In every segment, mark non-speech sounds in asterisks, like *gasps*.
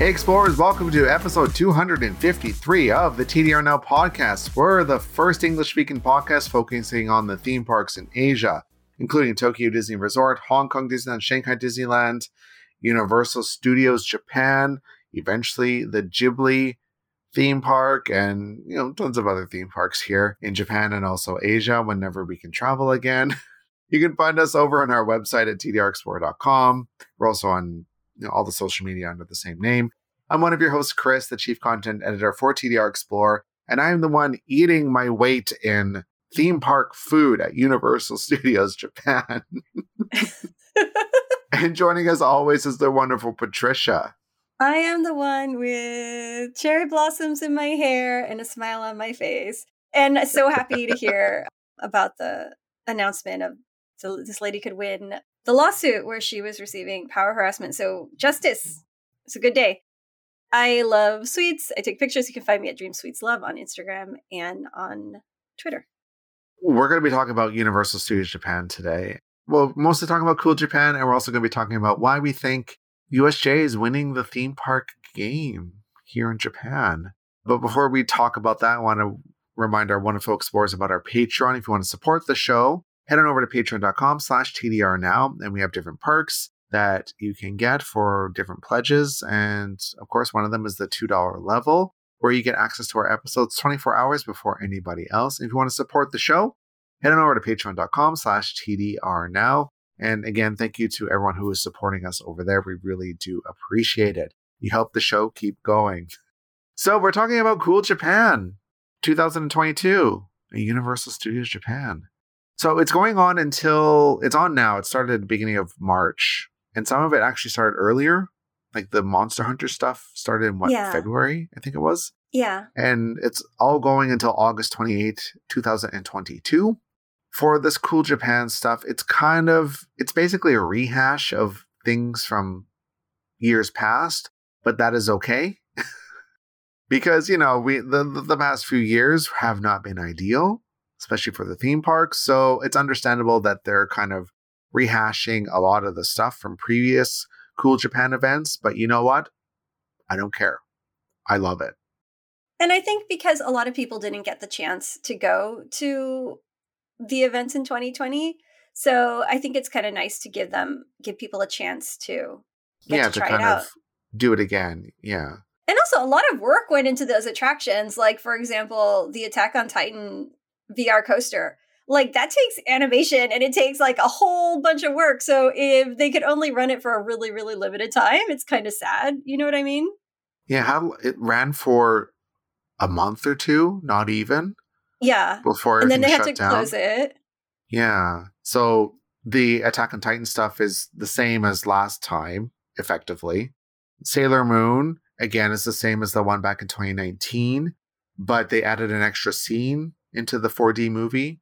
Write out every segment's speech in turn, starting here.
Hey, explorers, welcome to episode 253 of the TDR Now podcast. We're the first English speaking podcast focusing on the theme parks in Asia, including Tokyo Disney Resort, Hong Kong Disneyland, Shanghai Disneyland, Universal Studios Japan, eventually the Ghibli theme park, and you know, tons of other theme parks here in Japan and also Asia whenever we can travel again. *laughs* You can find us over on our website at tdrexplorer.com. We're also on you know, all the social media under the same name. I'm one of your hosts, Chris, the chief content editor for TDR Explorer, and I am the one eating my weight in theme park food at Universal *laughs* Studios Japan. *laughs* and joining us always is the wonderful Patricia. I am the one with cherry blossoms in my hair and a smile on my face. And so happy to hear *laughs* about the announcement of so this lady could win the lawsuit where she was receiving power harassment. So justice. It's a good day. I love sweets. I take pictures. You can find me at Dream Sweets Love on Instagram and on Twitter. We're going to be talking about Universal Studios Japan today. Well, mostly talking about Cool Japan, and we're also going to be talking about why we think USJ is winning the theme park game here in Japan. But before we talk about that, I want to remind our wonderful explorers about our Patreon. If you want to support the show, head on over to patreon.com slash TDR now, and we have different perks that you can get for different pledges. And of course, one of them is the $2 level, where you get access to our episodes 24 hours before anybody else. If you want to support the show, head on over to patreon.com slash TDR now. And again, thank you to everyone who is supporting us over there. We really do appreciate it. You help the show keep going. So we're talking about Cool Japan 2022, Universal Studios Japan. So it's going on until it's on now. It started at the beginning of March, and some of it actually started earlier. Like the Monster Hunter stuff started in what Yeah. February, I think it was, Yeah. and it's all going until August twenty eighth, two thousand and twenty two. For this Cool Japan stuff, it's kind of it's basically a rehash of things from years past, but that is okay. *laughs* because you know we the the past few years have not been ideal especially for the theme parks. So it's understandable that they're kind of rehashing a lot of the stuff from previous cool japan events but you know what? I don't care. I love it. And I think because a lot of people didn't get the chance to go to the events in 2020, so I think it's kind of nice to give them give people a chance to yeah to to try kind of do it again. Yeah. And also, a lot of work went into those attractions. Like, for example, the Attack on Titan VR coaster. Like, that takes animation and it takes like a whole bunch of work. So, if they could only run it for a really, really limited time, it's kind of sad. You know what I mean? yeah how it ran for a month or two not even Yeah. before And then they had shut to down close it. Yeah. So the Attack on Titan stuff is the same as last time, effectively. Sailor Moon, again, is the same as the one back in 2019, but they added an extra scene into the 4D movie.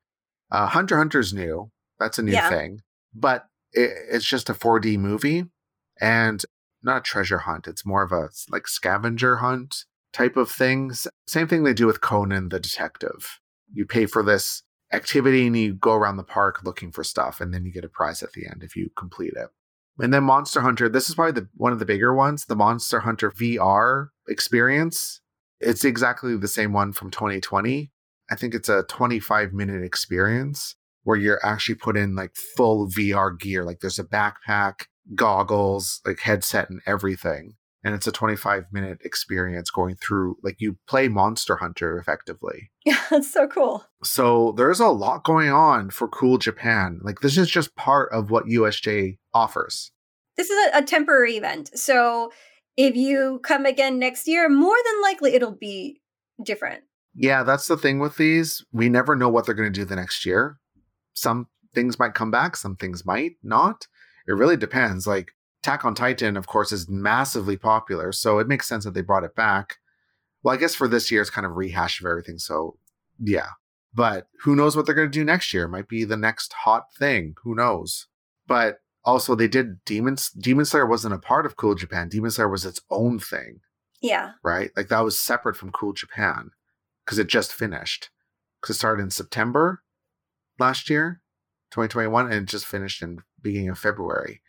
Uh, Hunter Hunter's new. That's a new Yeah. thing. But it, it's just a 4D movie and not a treasure hunt. It's more of a like scavenger hunt type of things. Same thing they do with Conan the Detective. You pay for this activity and you go around the park looking for stuff and then you get a prize at the end if you complete it. And then Monster Hunter, this is probably the one of the bigger ones, the Monster Hunter VR experience. It's exactly the same one from 2020. I think it's a 25 minute experience where you're actually put in like full VR gear. Like there's a backpack, goggles, like headset and everything. And it's a 25 minute experience going through like you play Monster Hunter effectively. *laughs* Yeah, it's so cool. So there's a lot going on for Cool Japan. Like this is just part of what USJ offers. This is a, a temporary event. So, if you come again next year, more than likely it'll be different. Yeah, that's the thing with these. We never know what they're going to do the next year. Some things might come back, some things might not. It really depends. Like Attack on Titan, of course, is massively popular, so it makes sense that they brought it back. Well, I guess for this year, it's kind of rehash of everything. So, yeah. But who knows what they're going to do next year? Might be the next hot thing. Who knows? But also, they did Demons. Demon Slayer wasn't a part of Cool Japan. Demon Slayer was its own thing, Yeah. right? Like that was separate from Cool Japan because it just finished. Because it started in September last year, 2021, and it just finished in beginning of February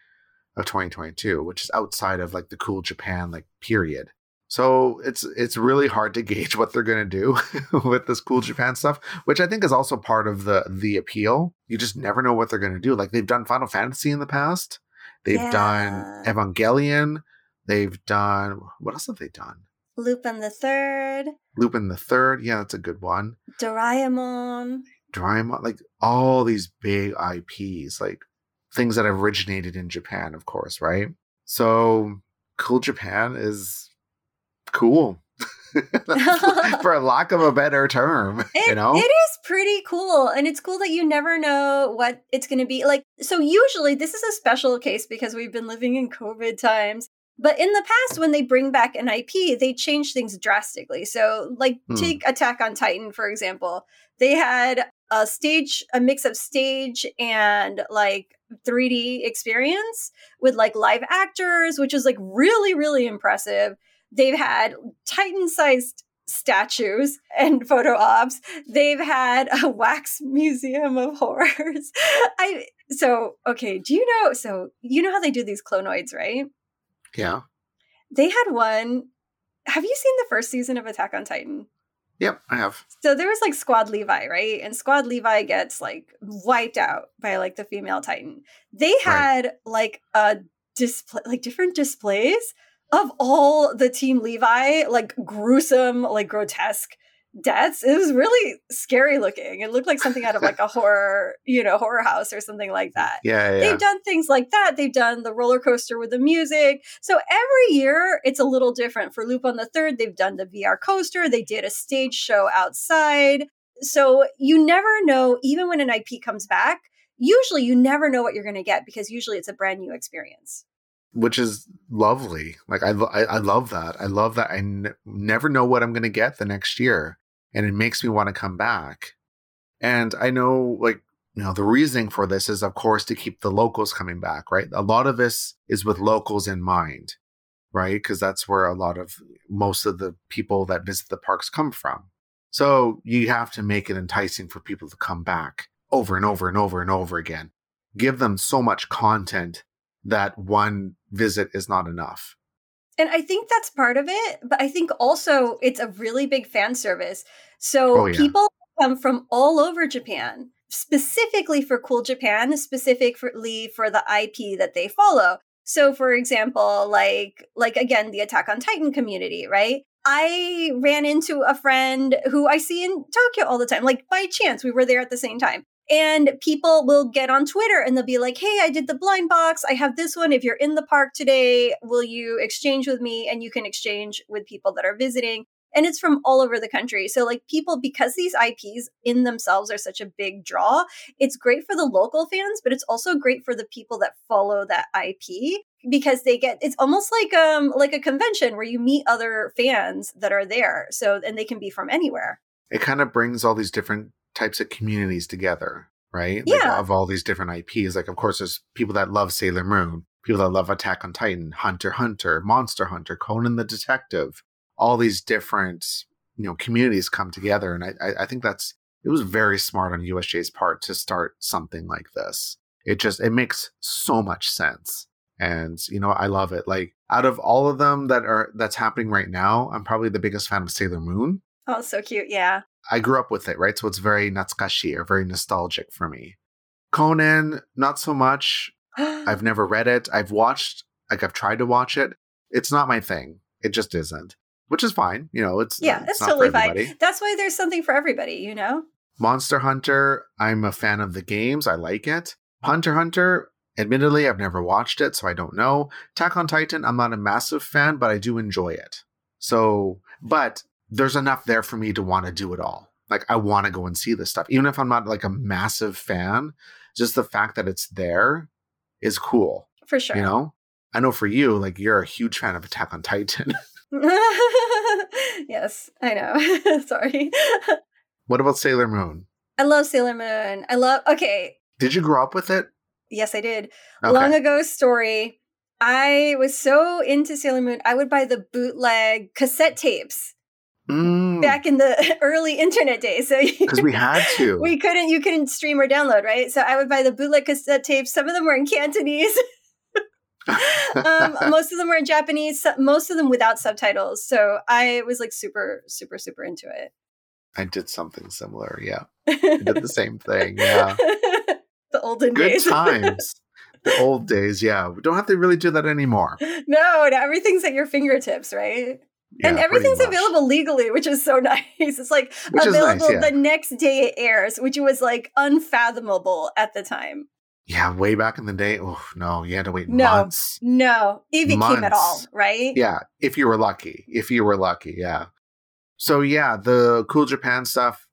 of 2022, which is outside of like the cool Japan like period. So it's it's really hard to *laughs* gauge what they're going to do *laughs* with this cool Japan stuff, which I think is also part of the the appeal. You just never know what they're going to do. Like they've done Final Fantasy in the past. They've yeah. done Evangelion. They've done what else have they done? Lupin the Third. Lupin the Third. Yeah, that's a good one. Doraemon. Doraemon, like all these big IPs, like things that originated in Japan, of course, right? So cool Japan is cool. *laughs* *laughs* for lack of a better term it, you know it is pretty cool and it's cool that you never know what it's going to be like so usually this is a special case because we've been living in covid times but in the past when they bring back an ip they change things drastically so like hmm. take attack on titan for example they had a stage a mix of stage and like 3d experience with like live actors which is like really really impressive They've had Titan sized statues and *laughs* photo ops. They've had a *laughs* wax museum of horrors. *laughs* I so okay, do you know so you know how they do these clonoids, right? Yeah. They had one. Have you seen the first season of Attack on Titan? Yep, I have. So there was like Squad Levi, right? And Squad Levi gets like wiped out by like the female Titan. They had right. like a display like different displays of all the team Levi, like gruesome, like grotesque deaths, it was really scary looking. It looked like something out of like a *laughs* horror, you know, horror house or something like that. Yeah, yeah, They've done things like that. They've done the roller coaster with the music. So every year it's a little different. For Lupin the Third, they've done the VR coaster. They did a stage show outside. So you never know, even when an IP comes back, usually you never know what you're going to get because usually it's a brand new experience which is lovely. Like I, I, I love that. I love that. I n- never know what I'm going to get the next year, and it makes me want to come back. And I know, like you know, the reasoning for this is, of course, to keep the locals coming back. Right. A lot of this is with locals in mind, right? Because that's where a lot of most of the people that visit the parks come from. So you have to make it enticing for people to come back over and over and over and over again. Give them so much content that one visit is not enough. And I think that's part of it, but I think also it's a really big fan service. So oh, yeah. people come from all over Japan, specifically for Cool Japan, specifically for the IP that they follow. So for example, like like again the Attack on Titan community, right? I ran into a friend who I see in Tokyo all the time, like by chance. We were there at the same time. And people will get on Twitter and they'll be like, hey, I did the blind box. I have this one. If you're in the park today, will you exchange with me? And you can exchange with people that are visiting. And it's from all over the country. So, like, people, because these IPs in themselves are such a big draw, it's great for the local fans, but it's also great for the people that follow that IP because they get it's almost like um like a convention where you meet other fans that are there so and they can be from anywhere it kind of brings all these different types of communities together, right? Yeah. Like, of all these different IPs. Like, of course, there's people that love Sailor Moon, people that love Attack on Titan, Hunter Hunter, Monster Hunter, Conan the Detective. All these different, you know, communities come together, and I, I think that's it was very smart on USJ's part to start something like this. It just it makes so much sense, and you know, I love it. Like out of all of them that are that's happening right now, I'm probably the biggest fan of Sailor Moon. Oh, so cute! Yeah. I grew up with it, right? So it's very natsukashi or very nostalgic for me. Conan, not so much. *gasps* I've never read it. I've watched, like, I've tried to watch it. It's not my thing. It just isn't, which is fine. You know, it's yeah, it's, it's totally fine. That's why there's something for everybody. You know, Monster Hunter. I'm a fan of the games. I like it. Hunter Hunter. Admittedly, I've never watched it, so I don't know. Attack on Titan. I'm not a massive fan, but I do enjoy it. So, but there's enough there for me to want to do it all. Like I want to go and see this stuff, even if I'm not like a massive fan. Just the fact that it's there is cool. For sure. You know, I know for you, like you're a huge fan of Attack on Titan. *laughs* yes, I know. *laughs* Sorry. What about Sailor Moon? I love Sailor Moon. I love. Okay. Did you grow up with it? Yes, I did. Okay. Long ago story. I was so into Sailor Moon, I would buy the bootleg cassette tapes Mm. back in the *laughs* early internet days. So because we had to, *laughs* we couldn't. You couldn't stream or download, right? So I would buy the bootleg cassette tapes. Some of them were in Cantonese. *laughs* um, most of them were in Japanese, most of them without subtitles. So I was like super, super, super into it. I did something similar. Yeah. I did the same thing. Yeah. the olden Good days. times. The old days. Yeah. We don't have to really do that anymore. no, no, everything's at your fingertips, right? Yeah, and everything's available legally, which is so *laughs* nice. It's like Which is nice, available yeah. the next day it airs, which was like unfathomable at the time. Yeah, way back in the day. Oh no, you had to wait No. months. No, if it came at all, right? Yeah, if you were lucky. If you were lucky, yeah. So yeah, the cool Japan stuff,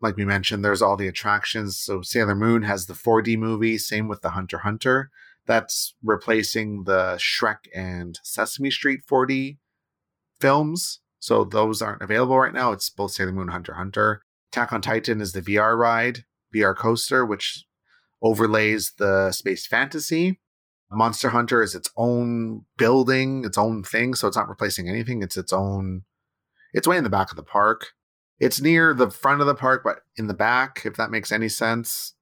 like we mentioned, there's all the attractions. So Sailor Moon has the 4D movie, same with the Hunter Hunter. That's replacing the Shrek and Sesame Street 4D films. So those aren't available right now. It's both Sailor Moon, Hunter Hunter. Attack on Titan is the VR ride, VR coaster, which overlays the space fantasy. Monster Hunter is its own building, its own thing, so it's not replacing anything. It's its own. It's way in the back of the park. It's near the front of the park, but in the back, if that makes any sense.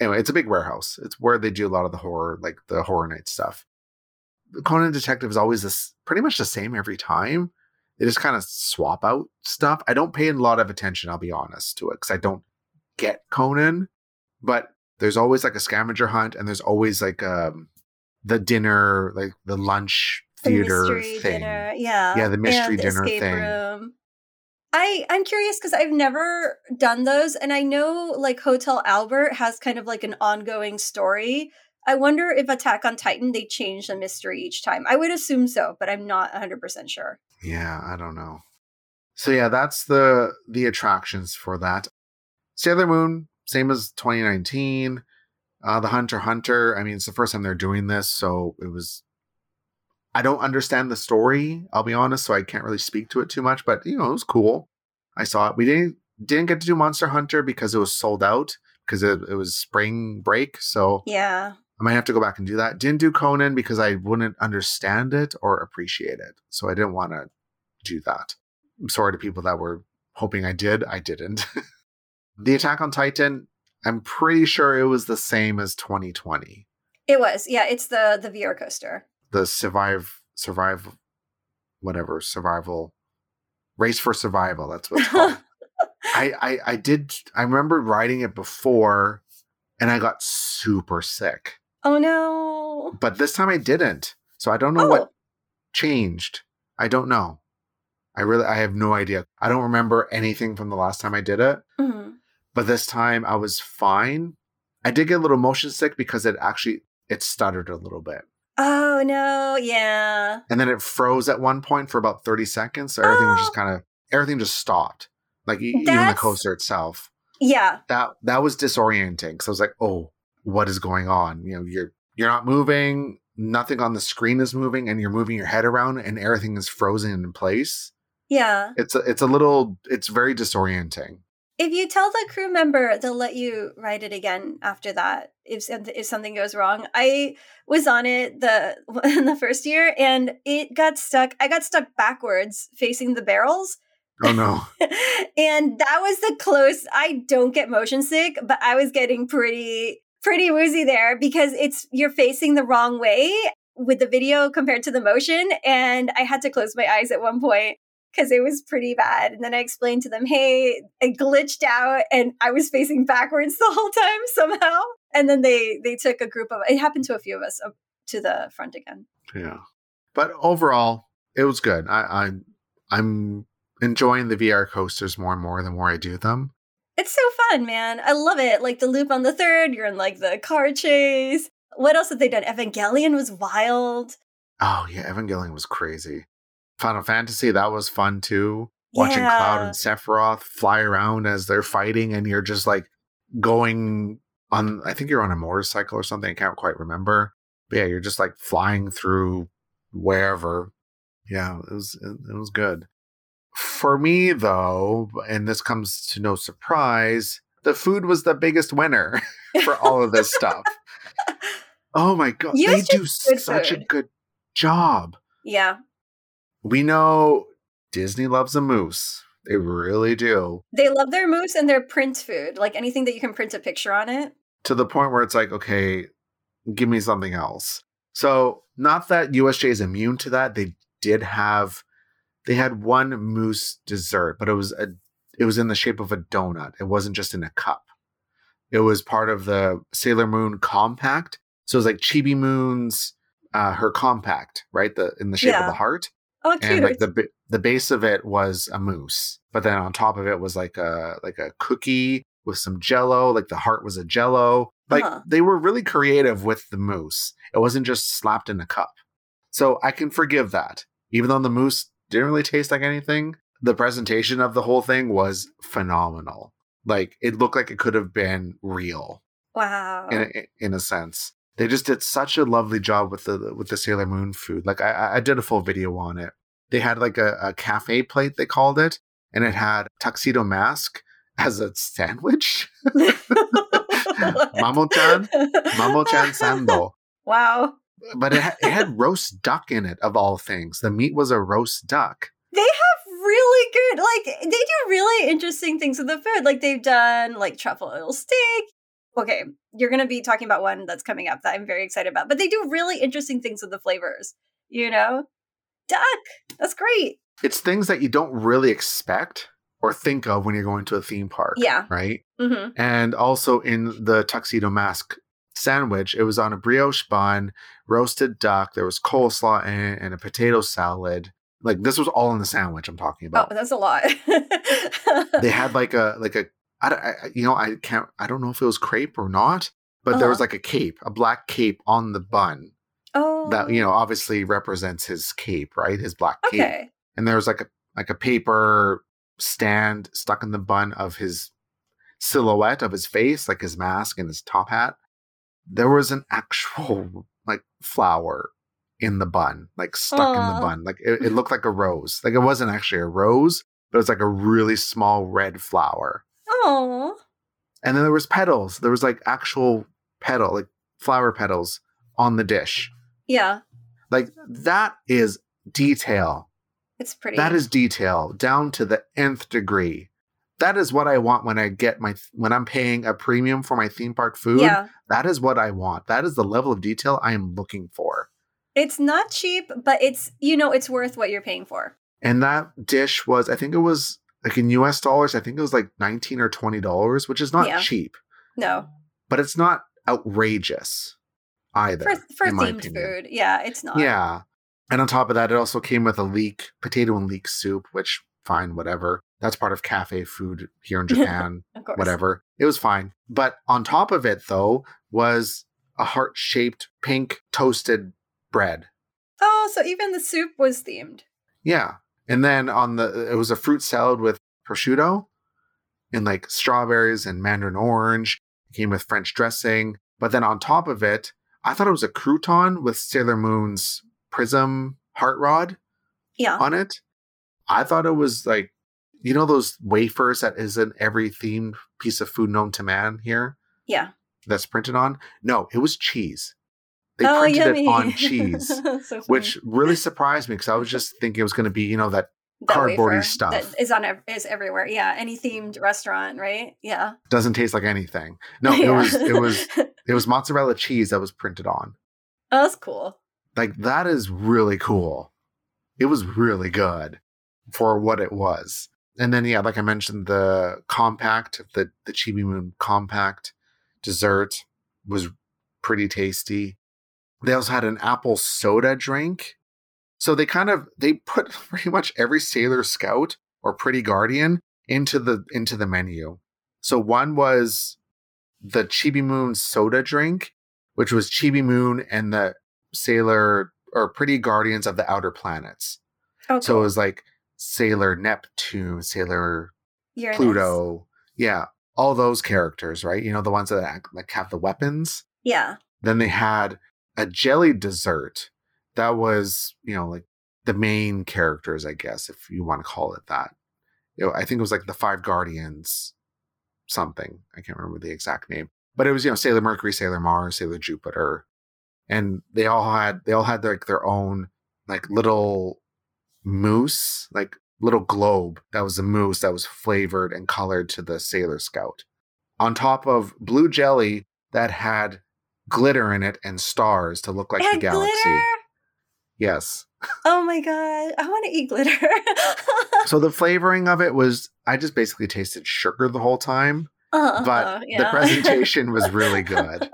Anyway, it's a big warehouse. It's where they do a lot of the horror, like the horror night stuff. The Conan Detective is always this pretty much the same every time. They just kind of swap out stuff. I don't pay a lot of attention, I'll be honest, to it because I don't get Conan. But there's always like a scavenger hunt, and there's always like um the dinner, like the lunch The theater mystery thing. dinner, yeah, Yeah, the mystery and dinner escape thing. Room. I I'm curious because I've never done those, and I know like Hotel Albert has kind of like an ongoing story. I wonder if Attack on Titan they change the mystery each time. I would assume so, but I'm not 100 percent sure. Yeah, I don't know. So yeah, that's the the attractions for that. Sailor Moon, same as 2019. Uh, the Hunter Hunter. I mean, it's the first time they're doing this, so it was. I don't understand the story. I'll be honest, so I can't really speak to it too much. But you know, it was cool. I saw it. We didn't didn't get to do Monster Hunter because it was sold out because it, it was spring break. So Yeah, I might have to go back and do that. Didn't do Conan because I wouldn't understand it or appreciate it. So I didn't want to do that. I'm sorry to people that were hoping I did. I didn't. *laughs* the Attack on Titan, I'm pretty sure it was the same as 2020. it was. Yeah, it's the the VR coaster. The survive, survive, whatever, survival, race for survival. That's what it's called. *laughs* I, I, I did, I remember riding it before and I got super sick. Oh no! but this time I didn't. So I don't know Oh. what changed. I don't know. I really I have no idea. I don't remember anything from the last time I did it, Mhm. but this time I was fine. I did get a little motion sick because it actually it stuttered a little bit. Oh no! Yeah. And then it froze at one point for about 30 seconds, so everything was just Oh. kind of everything just stopped. Like e- even the coaster itself. Yeah. That that was disorienting. So I was like, "Oh, what is going on?" You know, you're you're not moving, nothing on the screen is moving and you're moving your head around and everything is frozen in place. Yeah. It's a, it's a little it's very disorienting. If you tell the crew member, they'll let you ride it again after that. If if something goes wrong, I was on it the *laughs* in the first year, and it got stuck. I got stuck backwards, facing the barrels, Oh no. *laughs* and that was the close. I don't get motion sick, but I was getting pretty pretty woozy there because it's you're facing the wrong way with the video compared to the motion, and I had to close my eyes at one point because it was pretty bad. And then I explained to them, hey, it glitched out and I was facing backwards the whole time *laughs* somehow. And then they they took a group of it happened to a few of us up to the front again. Yeah. But overall, it was good. I, I I'm enjoying the VR coasters more and more the more I do them. It's so fun, man. I love it. Like the Lupin the third, you're in like the car chase. What else have they done? Evangelion was wild. Oh yeah, Evangelion was crazy. Final Fantasy, that was fun too. Watching Yeah. Cloud and Sephiroth fly around as they're fighting, and you're just like going on. I think you're on a motorcycle or something. I can't quite remember. But yeah, you're just like flying through wherever. Yeah, it was it, it was good. For me though, and this comes to no surprise, the food was the biggest winner *laughs* for all of this stuff. Oh my god, they do such a good job. Yeah. We know Disney loves a mousse. They really do. They love their mousse and their print food. Like anything that you can print a picture on it. To the point where it's like, okay, give me something else. So not that USJ is immune to that. They did have they had one mousse dessert, but it was a it was in the shape of a donut. It wasn't just in a cup. It was part of the Sailor Moon compact. So it was like Chibi Moon's uh, her compact, right? The in the shape Yeah. of the heart, Oh, cute. and like the the base of it was a mousse, but then on top of it was like a like a cookie with some Jello. Like the heart was a Jello. Like Uh-huh. they were really creative with the mousse. It wasn't just slapped in a cup. So I can forgive that, even though the mousse didn't really taste like anything. The presentation of the whole thing was phenomenal. Like it looked like it could have been real wow. in a, in a sense. They just did such a lovely job with the with the Sailor Moon food. Like I- I, did a full video on it. They had like a, a cafe plate they called it, and it had tuxedo mask as a sandwich. *laughs* *laughs* Mamo-chan, Mamo-chan sando. Wow. But it, ha- it had roast duck in it of all things. The meat was a roast duck. They have really good, like, they do really interesting things with the food. Like, they've done, like, truffle oil steak. Okay, you're going to be talking about one that's coming up that I'm very excited about. But they do really interesting things with the flavors, you know? Duck. That's great. It's things that you don't really expect or think of when you're going to a theme park. Yeah. Right. hmm And also in the tuxedo mask sandwich, it was on a brioche bun, roasted duck. There was coleslaw in it and a potato salad. Like this was all in the sandwich I'm talking Oh, about. that's a lot. they had like a *laughs* like a I, I you know I can't I don't know if it was crepe or not, but there was Uh-huh. like a cape, a black cape on the bun oh. that you know obviously represents his cape, right? His black cape. Okay. And there was like a like a paper stand stuck in the bun of his silhouette of his face, like his mask and his top hat. There was an actual *laughs* like flower in the bun, like stuck in the bun. Like it, it looked like a rose. Like it wasn't actually a rose, but it was like a really small red flower. Oh. And then there was petals. There was like actual petal, like flower petals on the dish. Yeah. Like that is detail. It's pretty. That is detail down to the nth degree. That is what I want when I get my when I'm paying a premium for my theme park food. Yeah. That is what I want. That is the level of detail I am looking for. It's not cheap, but it's, you know, it's worth what you're paying for. And that dish was, I think it was like in US dollars, I think it was like 19 or $20, which is not Yeah. cheap, No. but it's not outrageous either. For, for themed food. Yeah, it's not. Yeah. And on top of that, it also came with a leek, potato and leek soup, which fine, whatever. That's part of cafe food here in *laughs* Japan. Of course. whatever. It was fine. But on top of it, though, was a heart shaped pink toasted bread. Oh, so even the soup was themed. Yeah. And then on the, it was a fruit salad with prosciutto and like strawberries and mandarin orange. It came with French dressing. But then on top of it, I thought it was a crouton with Sailor Moon's prism heart rod Yeah. on it. I thought it was like, you know, those wafers that is in every themed piece of food known to man here? Yeah. that's printed on. No, it was cheese. They oh, printed yummy. it on *laughs* cheese, So which really surprised me because I was just thinking it was going to be, you know, that That cardboardy stuff. that is on ev- is everywhere. Yeah, any themed restaurant, right? Yeah. doesn't taste like anything. No, *laughs* it was it was *laughs* it was mozzarella cheese that was printed on. oh, that's cool. Like that is really cool. It was really good for what it was. And then yeah, like I mentioned, the compact, the the Chibi Moon compact dessert was pretty tasty. They also had an apple soda drink. So they kind of they put *laughs* pretty much every Sailor Scout or Pretty Guardian into the into the menu. So one was the Chibi Moon soda drink, which was Chibi Moon and the Sailor or Pretty Guardians of the Outer Planets. Oh, So it was like Sailor Neptune, Sailor Uranus. Pluto, yeah, all those characters, right? You know the ones that act, like have the weapons. Yeah. Then they had a jelly dessert that was, you know, like the main characters, I guess, if you want to call it that. You know, I think it was like the Five Guardians, something. I can't remember the exact name, but it was you know Sailor Mercury, Sailor Mars, Sailor Jupiter, and they all had they all had like their own like little mousse, like little globe that was a mousse that was flavored and colored to the Sailor Scout. On top of blue jelly that had glitter in it and stars to look like It the galaxy. glitter. Yes. Oh my god, I want to eat glitter. so the flavoring of it was I just basically tasted sugar the whole time, uh, but yeah. the presentation was really *laughs* good.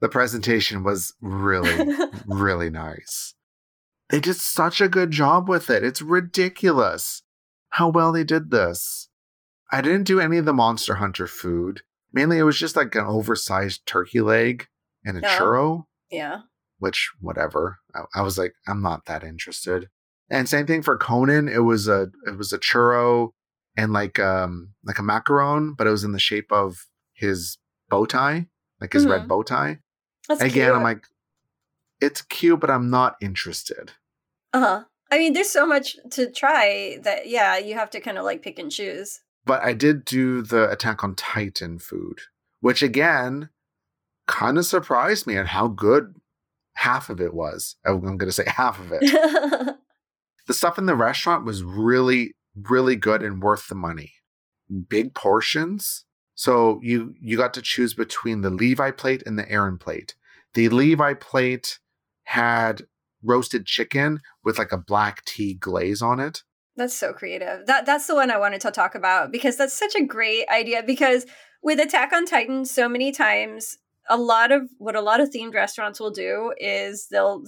The presentation was really *laughs* really nice. They did such a good job with it. It's ridiculous how well they did this. I didn't do any of the Monster Hunter food. Mainly, it was just like an oversized turkey leg and a churro, yeah. which, whatever. I, I was like, I'm not that interested. And same thing for Conan. It was a it was a churro and like um like a macaron, but it was in the shape of his bow tie, like his red Mhm. bow tie. That's Again, cute. I'm like, it's cute, but I'm not interested. uh-huh. I mean, there's so much to try that yeah, you have to kind of like pick and choose. But I did do the Attack on Titan food, which again kind of surprised me at how good half of it was. I'm going to say half of it. *laughs* the stuff in the restaurant was really, really good and worth the money. Big portions. So you you got to choose between the Levi plate and the Eren plate. The Levi plate had roasted chicken with like a black tea glaze on it. That's so creative. That that's the one I wanted to talk about because that's such a great idea because with Attack on Titan so many times a lot of what a lot of themed restaurants will do is they'll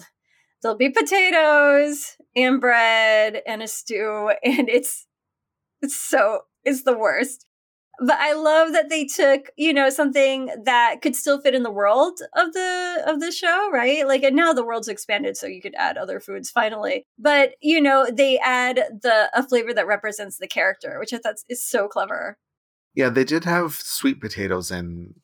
there'll be potatoes and bread and a stew *laughs* and it's it's so it's the worst. But I love that they took, you know, something that could still fit in the world of the of the show, right? Like and now the world's expanded so you could add other foods finally. But, you know, they add the a flavor that represents the character, which I thought is so clever. Yeah, they did have sweet potatoes in.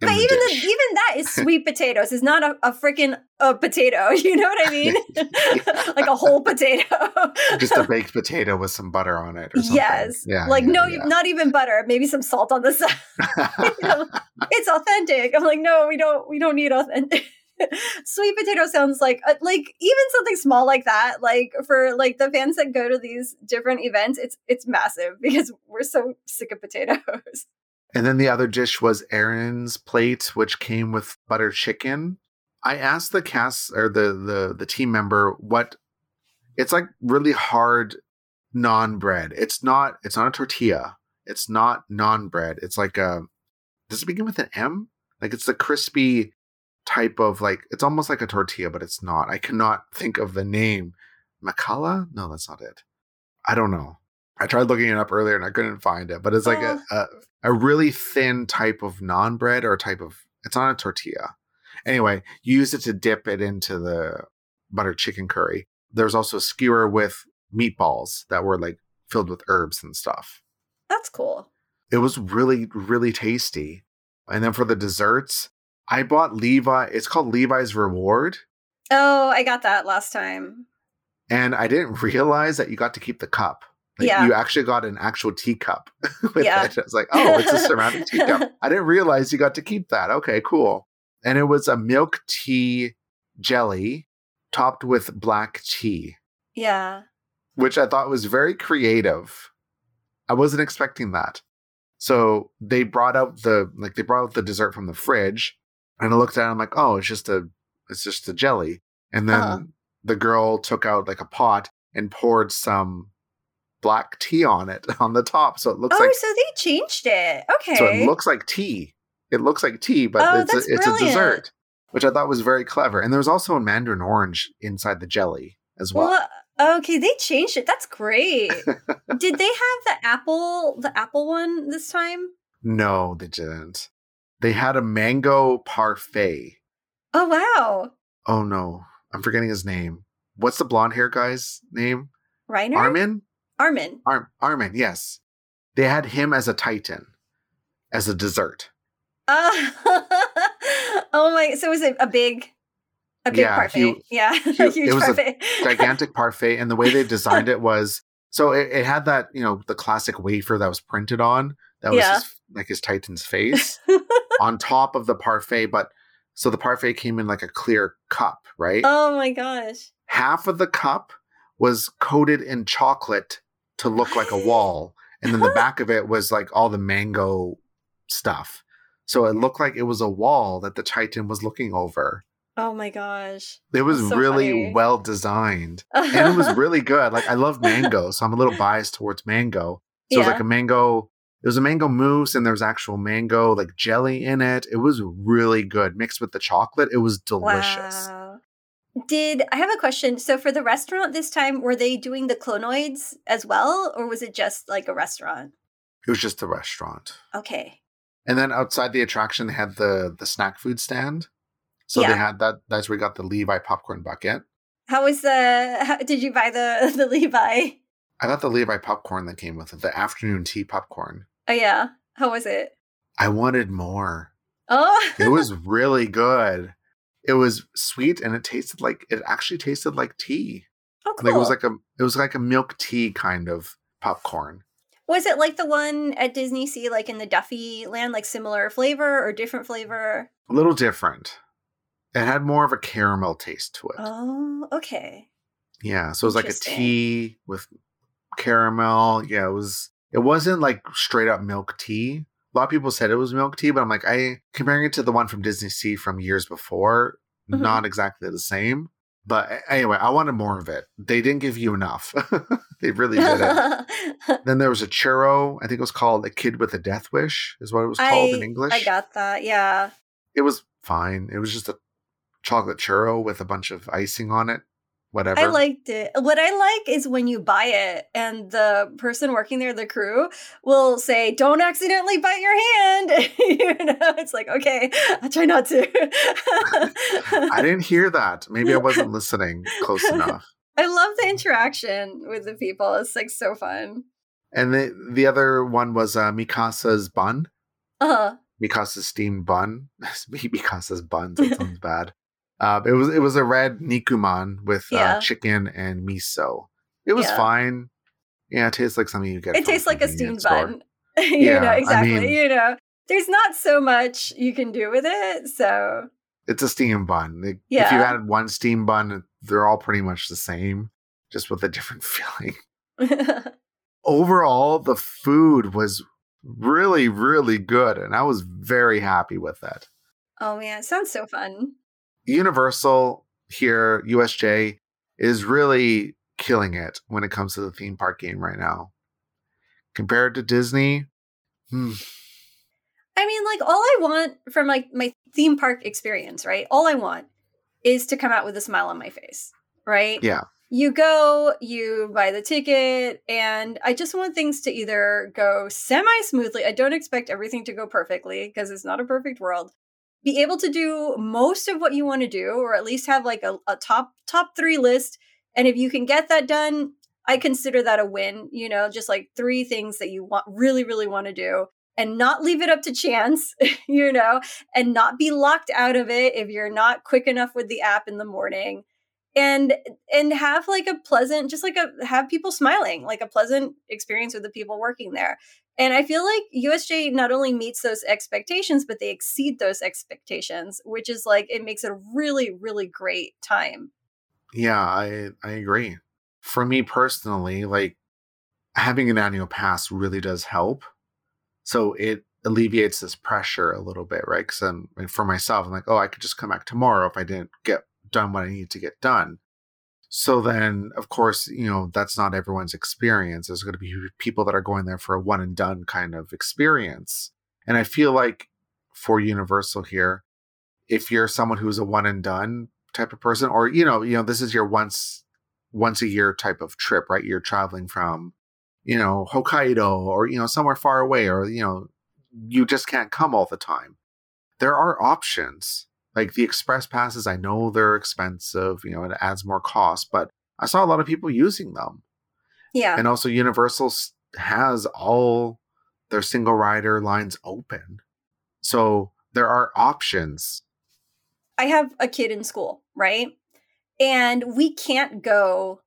But even the, even that is *laughs* sweet potatoes. It's not a, a freaking a potato. *laughs* You know what I mean? *laughs* like a whole potato. just a baked potato with some butter on it or something. Yes. Yeah. like yeah, no, yeah. not even butter. Maybe some salt on the side. You know, it's authentic. I'm like, no, we don't. We don't need authentic. Sweet potato sounds like uh, like even something small like that. Like for like the fans that go to these different events, it's it's massive because we're so sick of potatoes. And then the other dish was Eren's plate, which came with butter chicken. I asked the cast or the the the team member what it's like really hard naan bread. It's not it's not a tortilla. It's not naan bread. It's like a does it begin with an M? Like it's the crispy type of like it's almost like a tortilla, but it's not. I cannot think of the name. Macala? No, that's not it. I don't know. I tried looking it up earlier and I couldn't find it, but it's like oh. a, a a really thin type of naan bread or a type of it's not a tortilla. Anyway, you use it to dip it into the butter chicken curry. There's also a skewer with meatballs that were like filled with herbs and stuff. That's cool. It was really, really tasty. And then for the desserts, I bought Levi. It's called Levi's Reward. Oh, I got that last time. And I didn't *laughs* realize that you got to keep the cup. Like, Yeah. You actually got an actual teacup *laughs* with Yeah. it. I was like, oh, it's a ceramic *laughs* teacup. I didn't realize you got to keep that. Okay, cool. And it was a milk tea jelly topped with black tea, Yeah. which I thought was very creative. I wasn't expecting that. So they brought out the like they brought out the dessert from the fridge, and I looked at it. I'm like, oh, it's just a it's just a jelly. And then Uh-huh. the girl took out like a pot and poured some black tea on it *laughs* on the top, so it looks like. oh, like so they changed it. Okay. so it looks like tea. It looks like tea, but Oh, it's a, it's a dessert, which I thought was very clever. And there was also a mandarin orange inside the jelly as well. Well, okay, they changed it. That's great. *laughs* Did they have the apple, the apple one this time? No, they didn't. They had a mango parfait. Oh wow, Oh no, I'm forgetting his name. What's the blonde hair guy's name? Reiner, Armin? Armin. Ar- Armin, yes. They had him as a titan, as a dessert. Uh, *laughs* oh my! So it was it a big, a big Yeah, parfait? he- yeah, *laughs* a huge it was a parfait. *laughs* gigantic parfait and the way they designed it was so it, it had that you know the classic wafer that was printed on that was Yeah. his, like his titan's face on top of the parfait but so the parfait came in like a clear cup right oh my gosh! half of the cup was coated in chocolate to look like a wall and then the back of it was like all the mango stuff so it looked like it was a wall that the titan was looking over Oh my gosh. It was so really funny. well designed. And it was *laughs* really good. Like I love mango, so I'm a little biased towards mango. So it was like a mango it was a mango mousse and there was actual mango like jelly in it. It was really good mixed with the chocolate. It was delicious. Wow. Did I have a question? So for the restaurant this time, were they doing the clonoids as well, or was it just like a restaurant? It was just a restaurant. Okay. And then outside the attraction they had the the snack food stand. So they had that that's where we got the Levi popcorn bucket. How was the? How, did you buy the *laughs* the Levi? I got the Levi popcorn that came with it, the afternoon tea popcorn. Oh yeah. How was it? I wanted more. Oh, It was *laughs* really good. It was sweet and it tasted like it actually tasted like tea. oh cool. Like it was like a it was like a milk tea kind of popcorn. Was it like the one at Disney Sea, like in the Duffy Land, like similar flavor or different flavor? A little different. It had more of a caramel taste to it. Oh, okay. yeah, so it was like a tea with caramel. Yeah, it was it wasn't like straight up milk tea. A lot of people said it was milk tea, but I'm like, I comparing it to the one from Disney Sea from years before, Mhm. not exactly the same. But anyway, I wanted more of it. They didn't give you enough. *laughs* they really didn't. *laughs* then there was a churro. I think it was called "A Kid with a Death Wish," is what it was called in English. I got that. Yeah. it was fine. It was just a chocolate churro with a bunch of icing on it. Whatever. I liked it. What I like is when you buy it and the person working there, the crew, will say, Don't accidentally bite your hand. *laughs* you know, it's like, okay, I'll try not to. *laughs* I didn't hear that. Maybe I wasn't *laughs* listening close enough. I love the interaction with the people. It's like so fun. And the the other one was uh, Mikasa's bun. Uh, Mikasa's steamed bun. Mikasa's buns. That sounds bad. Uh, it was it was a red nikuman with Yeah. uh, chicken and miso. It was Yeah. fine. Yeah, it tastes like something you get. it tastes like a steamed store. bun. *laughs* you Yeah, know, I exactly. mean- you know, there's not so much you can do with it. So, It's a steam bun. Like, If you Yeah. had one steam bun, they're all pretty much the same, just with a different *laughs* feeling. *laughs* Overall, the food was really, really good, and I was very happy with it. oh man, sounds so fun. Universal here, USJ, is really killing it when it comes to the theme park game right now. Compared to Disney, hmm, I mean, like all I want from like my theme park experience, right? All I want is to come out with a smile on my face, right? Yeah. You go, you buy the ticket, and I just want things to either go semi smoothly. I don't expect everything to go perfectly because it's not a perfect world. Be able to do most of what you want to do, or at least have like a, a top top three list. And if you can get that done, I consider that a win. You know, just like three things that you want really, really want to do and not leave it up to chance, *laughs* you know, and not be locked out of it if you're not quick enough with the app in the morning. And and have like a pleasant, just like a have people smiling, like a pleasant experience with the people working there. And I feel like USJ not only meets those expectations, but they exceed those expectations, which is like it makes it a really, really great time. yeah, I I agree. For me personally, like having an annual pass really does help. So it alleviates this pressure a little bit, right? Because for myself, I'm like, oh, I could just come back tomorrow if I didn't get done what I need to get done. So then, of course, you know, that's not everyone's experience. There's going to be people that are going there for a one and done kind of experience. And I feel like for Universal here, if you're someone who's a one and done type of person, or you know, you know, this is your once once a year type of trip, right? You're traveling from, you know, Hokkaido or you know somewhere far away, or you know, you just can't come all the time. There are options like the express passes. I know they're expensive, you know, it adds more cost, but I saw a lot of people using them. Yeah. And also, Universal has all their single rider lines open. So there are options. I have a kid in school, right? And we can't go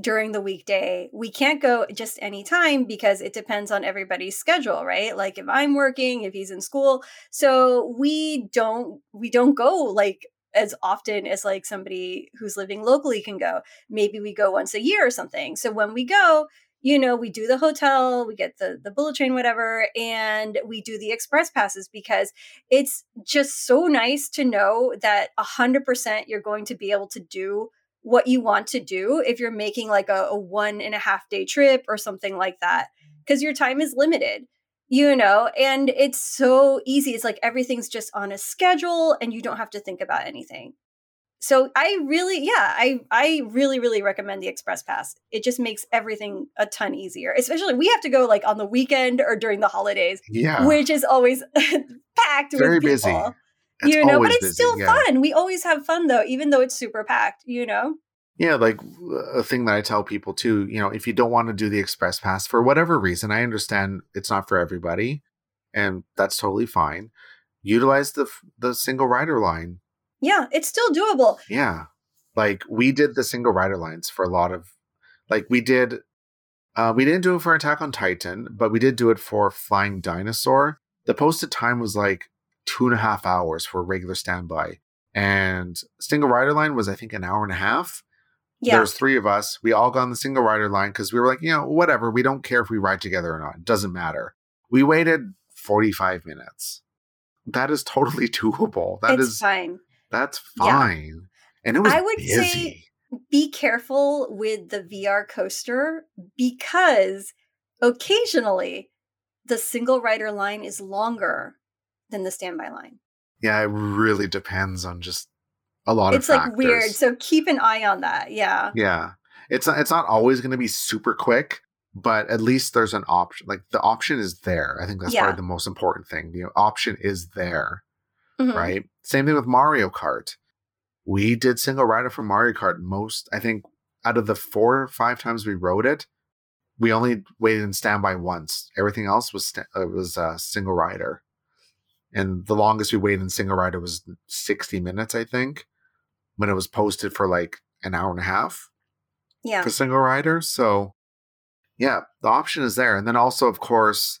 during the weekday. We can't go just any time because it depends on everybody's schedule, right? Like if I'm working, if he's in school. So we don't we don't go like as often as like somebody who's living locally can go. Maybe we go once a year or something. So when we go, you know, we do the hotel, we get the the bullet train, whatever, and we do the express passes because it's just so nice to know that a hundred percent you're going to be able to do what you want to do if you're making like a, a one and a half day trip or something like that because your time is limited you know and it's so easy it's like everything's just on a schedule and you don't have to think about anything so i really yeah i i really really recommend the express pass it just makes everything a ton easier especially we have to go like on the weekend or during the holidays Yeah. which is always *laughs* packed Very with busy. It's you know but it's busy, still yeah. fun we always have fun though even though it's super packed you know Yeah, like a thing that I tell people too, you know, if you don't want to do the express pass for whatever reason, I understand it's not for everybody, and that's totally fine. Utilize the the single rider line. yeah it's still doable Yeah. Like we did the single rider lines for a lot of like we did uh we didn't do it for Attack on Titan, but we did do it for Flying Dinosaur. The posted time was like two and a half hours for regular standby. And single rider line was I think an hour and a half. yeah There's three of us. We all got on the single rider line because we were like, you know, whatever. We don't care if we ride together or not. It doesn't matter. We waited 45 minutes. That is totally *laughs* doable. That it's is fine that's Yeah. fine. And it was I would busy. say- be careful with the VR coaster because occasionally the single rider line is longer than the standby line. yeah, it really depends on just a lot It's of It's like factors. weird. So keep an eye on that. Yeah. yeah. It's not, it's not always going to be super quick, but at least there's an option. Like the option is there. I think that's Yeah. probably the most important thing. The option is there. Mhm. right? Same thing with Mario Kart. We did single rider for Mario Kart most, I think, out of the four or five times we rode it, we only waited in standby once. Everything else was sta- uh, was uh, single rider, and the longest we waited in single rider was sixty minutes, I think, when it was posted for like an hour and a half Yeah. for single rider. So, yeah, the option is there. And then also, of course,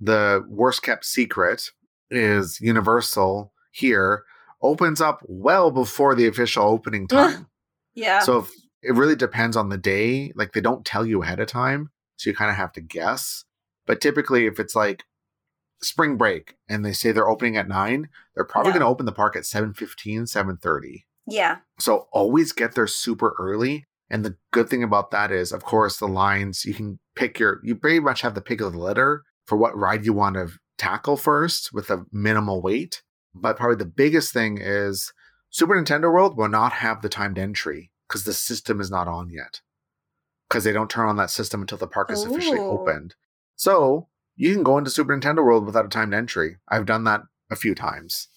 the worst kept secret is Universal here opens up well before the official opening *laughs* time. Yeah. so if, it really depends on the day. Like they don't tell you ahead of time, so you kind of have to guess. But typically, if it's like spring break and they say they're opening at nine, they're probably Yeah. going to open the park at 7.15, 7.30. yeah. So always get there super early. And the good thing about that is, of course, the lines you can pick your, you pretty much have the pick of the litter for what ride you want to tackle first with a minimal wait. But probably the biggest thing is Super Nintendo World will not have the timed entry because the system is not on yet. Because they don't turn on that system until the park is officially oh. opened. So you can go into Super Nintendo World without a timed entry. I've done that a few times.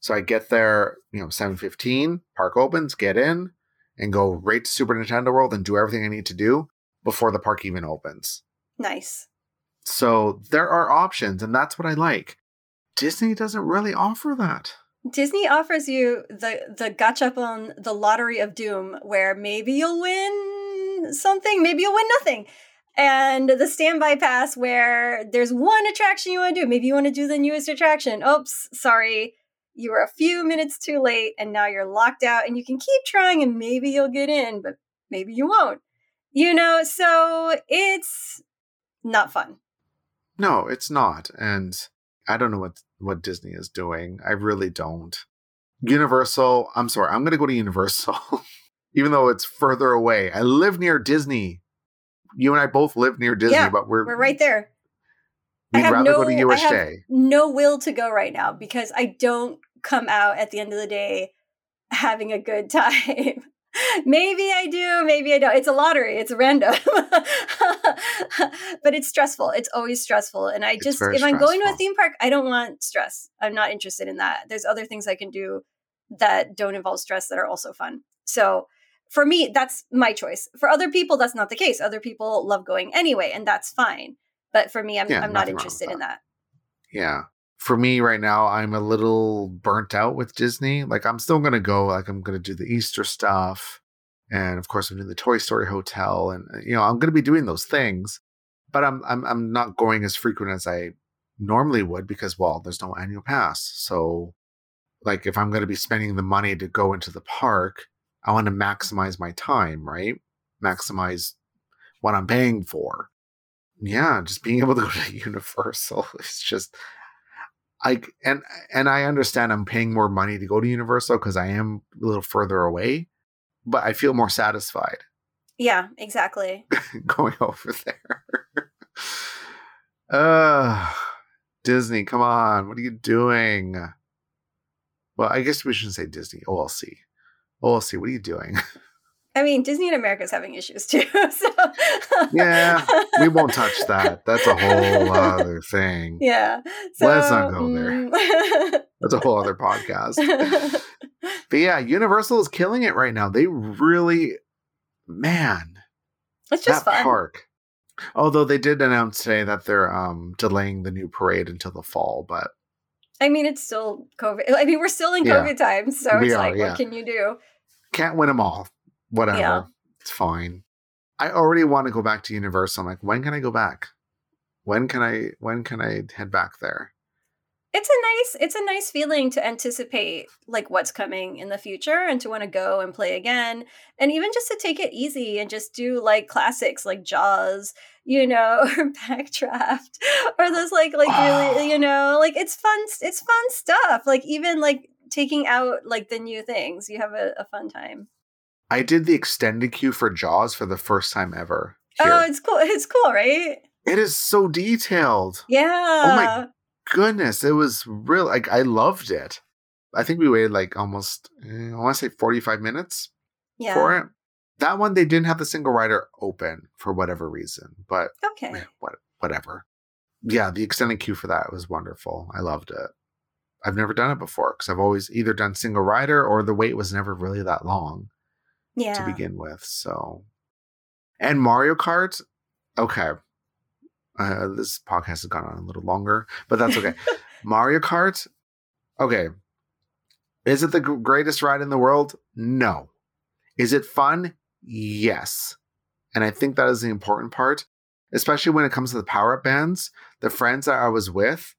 So I get there, you know, 7:15, park opens, get in, and go right to Super Nintendo World and do everything I need to do before the park even opens. Nice. So there are options, and that's what I like. Disney doesn't really offer that. Disney offers you the the gachapon, the lottery of doom, where maybe you'll win something, maybe you'll win nothing. And the standby pass, where there's one attraction you want to do. Maybe you want to do the newest attraction. Oops, sorry, you were a few minutes too late, and now you're locked out. And you can keep trying, and maybe you'll get in, but maybe you won't. You know, so it's not fun. No, it's not. And I don't know what what Disney is doing. I really don't. Universal, I'm sorry, I'm going to go to Universal *laughs* even though it's further away. I live near Disney. You and I both live near Disney, Yeah, but we're We're right there. I We'd have rather go to no- I have- USJ. no will to go right now because I don't come out at the end of the day having a good *laughs* time. maybe I do, maybe I don't. It's a lottery, it's random. *laughs* but it's stressful. It's always stressful. And I It's just, if I'm going to a theme park, I don't want stress. I'm not interested in that. There's other things I can do that don't involve stress that are also fun. So for me, that's my choice. For other people, that's not the case. Other people love going anyway, and that's fine. But for me, I'm, Yeah, I'm not nothing wrong with interested in that. Yeah. For me right now, I'm a little burnt out with Disney. Like I'm still gonna go. Like I'm gonna do the Easter stuff, and of course I'm doing the Toy Story Hotel, and uh, you know I'm gonna be doing those things. But I'm I'm I'm not going as frequent as I normally would because well, there's no annual pass. So, like if I'm gonna be spending the money to go into the park, I want to maximize my time, right? Maximize what I'm paying for. Yeah, just being able to go *laughs* to Universal *laughs* is just I and and I understand I'm paying more money to go to Universal because I am a little further away, but I feel more satisfied. Yeah, exactly. *laughs* going over there. uh Disney, come on, what are you doing? Well, I guess we shouldn't say Disney. OLC. OLC, what are you doing? I mean, Disney in America is having issues too. *laughs* So. yeah, we won't touch that. That's a whole other thing. *laughs* Yeah. So, Let's not go there. Mm. *laughs* That's a whole other podcast. but yeah, Universal is killing it right now. They really, man, it's just that fun. park. Although they did announce today that they're um, delaying the new parade until the fall, but I mean, it's still COVID. I mean, we're still in COVID yeah, times, so it's are, like, yeah. what can you do? Can't win them all. Whatever. Yeah. It's fine. I already want to go back to Universal. I'm like, when can I go back? When can I when can I head back there? It's a nice it's a nice feeling to anticipate like what's coming in the future and to want to go and play again and even just to take it easy and just do like classics like Jaws, you know, *laughs* or Backdraft or those like like really, *sighs* you know, like it's fun it's fun stuff. Like even like taking out like the new things, you have a, a fun time. I did the extended queue for Jaws for the first time ever. Here. Oh, it's cool. It's cool, right? It is so detailed. Yeah. Oh my goodness. It was real. Like, I loved it. I think we waited like almost, eh, I want to say 45 minutes yeah. for it. That one, they didn't have the single rider open for whatever reason, but okay. Eh, what, whatever. Yeah, the extended queue for that was wonderful. I loved it. I've never done it before because I've always either done single rider or the wait was never really that long yeah. to begin with. So, and Mario Kart, okay. Uh, this podcast has gone on a little longer, but that's okay. *laughs* Mario Kart, okay. Is it the greatest ride in the world? No. Is it fun? Yes. And I think that is the important part, especially when it comes to the power up bands. The friends that I was with,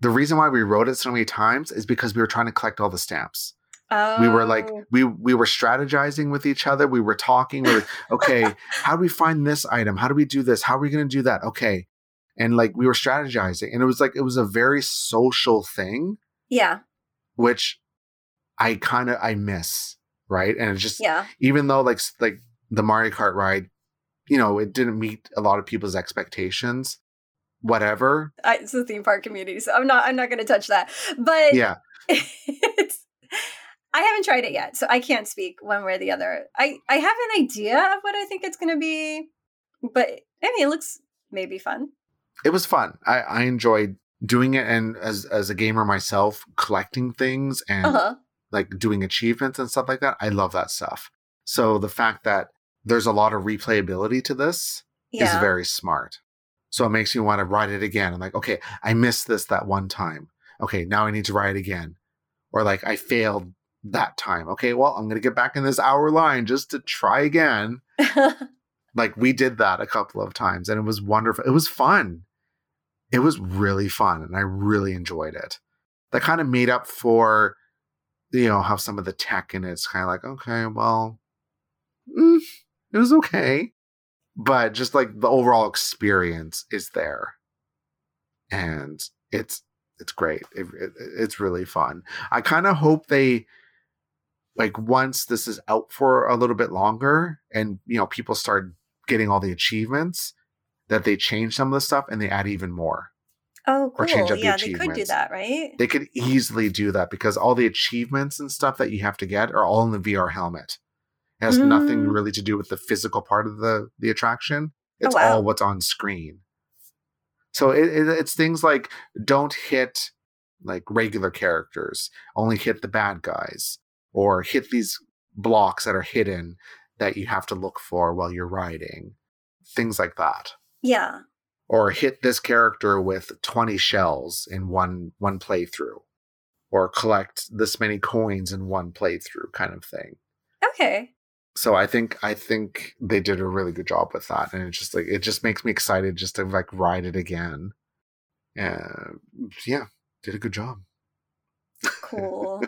the reason why we wrote it so many times is because we were trying to collect all the stamps. Oh. We were like oh. we we were strategizing with each other. We were talking. We were *laughs* okay. how do we find this item? How do we do this? How are we going to do that? Okay, and like we were strategizing, and it was like it was a very social thing. Yeah, which I kind of I miss right, and it's just yeah. Even though like like the Mario Kart ride, you know, it didn't meet a lot of people's expectations. Whatever. I, it's the theme park community, so I'm not I'm not going to touch that. But yeah, *laughs* it's I haven't tried it yet, so I can't speak one way or the other. I I have an idea of what I think it's going to be, but I mean, it looks maybe fun. It was fun. I I enjoyed doing it, and as as a gamer myself, collecting things and uh-huh. like doing achievements and stuff like that. I love that stuff. So the fact that there's a lot of replayability to this yeah. is very smart. So it makes me want to write it again. I'm like, okay, I missed this that one time. Okay, now I need to ride again. Or like I failed that time. Okay, well, I'm going to get back in this hour line just to try again. *laughs* like we did that a couple of times and it was wonderful. It was fun. It was really fun and I really enjoyed it. That kind of made up for, you know, how some of the tech in it's kind of like, okay, well, mm, it was okay. But just like the overall experience is there. And it's it's great. It, it, it's really fun. I kind of hope they like once this is out for a little bit longer and you know people start getting all the achievements that they change some of the stuff and they add even more oh cool. or change up yeah the they could do that right they could easily do that because all the achievements and stuff that you have to get are all in the vr helmet it has mm. nothing really to do with the physical part of the the attraction oh, it's oh, wow. all what's on screen so it, it, it's things like don't hit like regular characters only hit the bad guys or hit these blocks that are hidden that you have to look for while you're riding. Things like that. Yeah. Or hit this character with 20 shells in one one playthrough. Or collect this many coins in one playthrough kind of thing. Okay. So I think I think they did a really good job with that. And it just like it just makes me excited just to like ride it again. Uh, yeah, did a good job. Cool.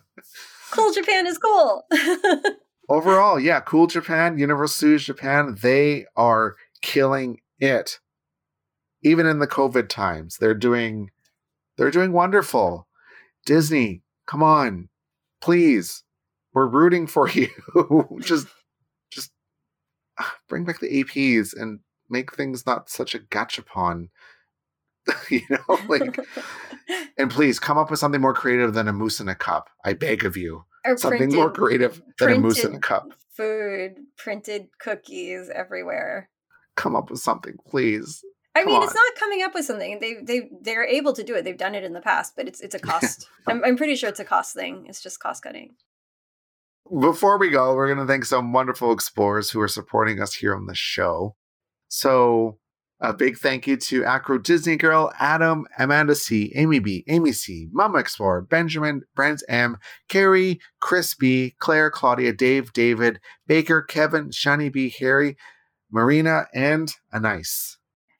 *laughs* cool Japan is cool. overall, yeah, Cool Japan, Universal Studios Japan, they are killing it. Even in the COVID times, they're doing they're doing wonderful. Disney, come on, please. We're rooting for *laughs* you. just just ah, bring back the APs and make things not such a gachapon. *laughs* you know, *laughs* like and please come up with something more creative than a mousse in a cup. I beg of you. Or something printed, more creative than a mousse in a cup. Food, printed cookies everywhere. Come up with something, please. I mean, it's not coming up with something. They they they're able to do it. They've done it in the past, but it's it's a cost. I'm I'm pretty sure it's a cost thing. It's just cost cutting. Before we go, we're going to thank some wonderful explorers who are supporting us here on the show. So, a big thank you to Acro Disney Girl, Adam, Amanda C, Amy B, Amy C, Mama Explorer, Benjamin, Brands M, Carrie, Chris B, Claire, Claudia, Dave, David, Baker, Kevin, Shani B, Harry, Marina, and Anice.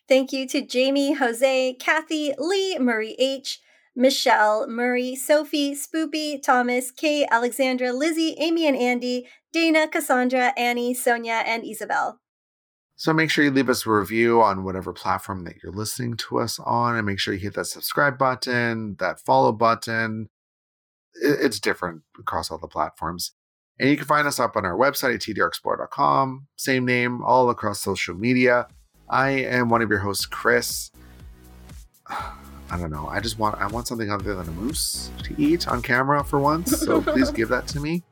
Thank you to Jamie, Jose, Kathy, Lee, Murray H, Michelle, Murray, Sophie, Spoopy, Thomas, Kate, Alexandra, Lizzie, Amy and Andy, Dana, Cassandra, Annie, Sonia, and Isabel. So make sure you leave us a review on whatever platform that you're listening to us on, and make sure you hit that subscribe button, that follow button. It's different across all the platforms. And you can find us up on our website at tdrexplorer.com, same name, all across social media. I am one of your hosts, Chris. *sighs* I don't know. I just want I want something other than a mousse to eat on camera for once. So please *laughs* give that to me.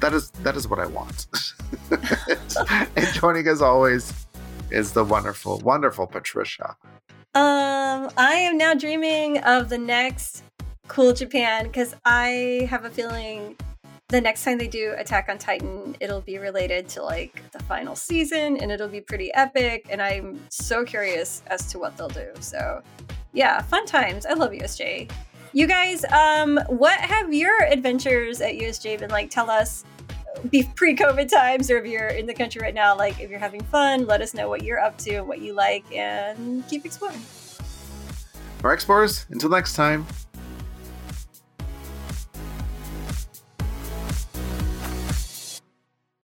That is that is what I want. *laughs* and joining as always is the wonderful, wonderful Patricia. Um, I am now dreaming of the next Cool Japan because I have a feeling the next time they do Attack on Titan, it'll be related to like the final season and it'll be pretty epic. And I'm so curious as to what they'll do. So, yeah, fun times. I love USJ. You guys, um, what have your adventures at USJ been like? Tell us be pre-COVID times, or if you're in the country right now, like if you're having fun, let us know what you're up to, what you like, and keep exploring. All right, explorers. Until next time.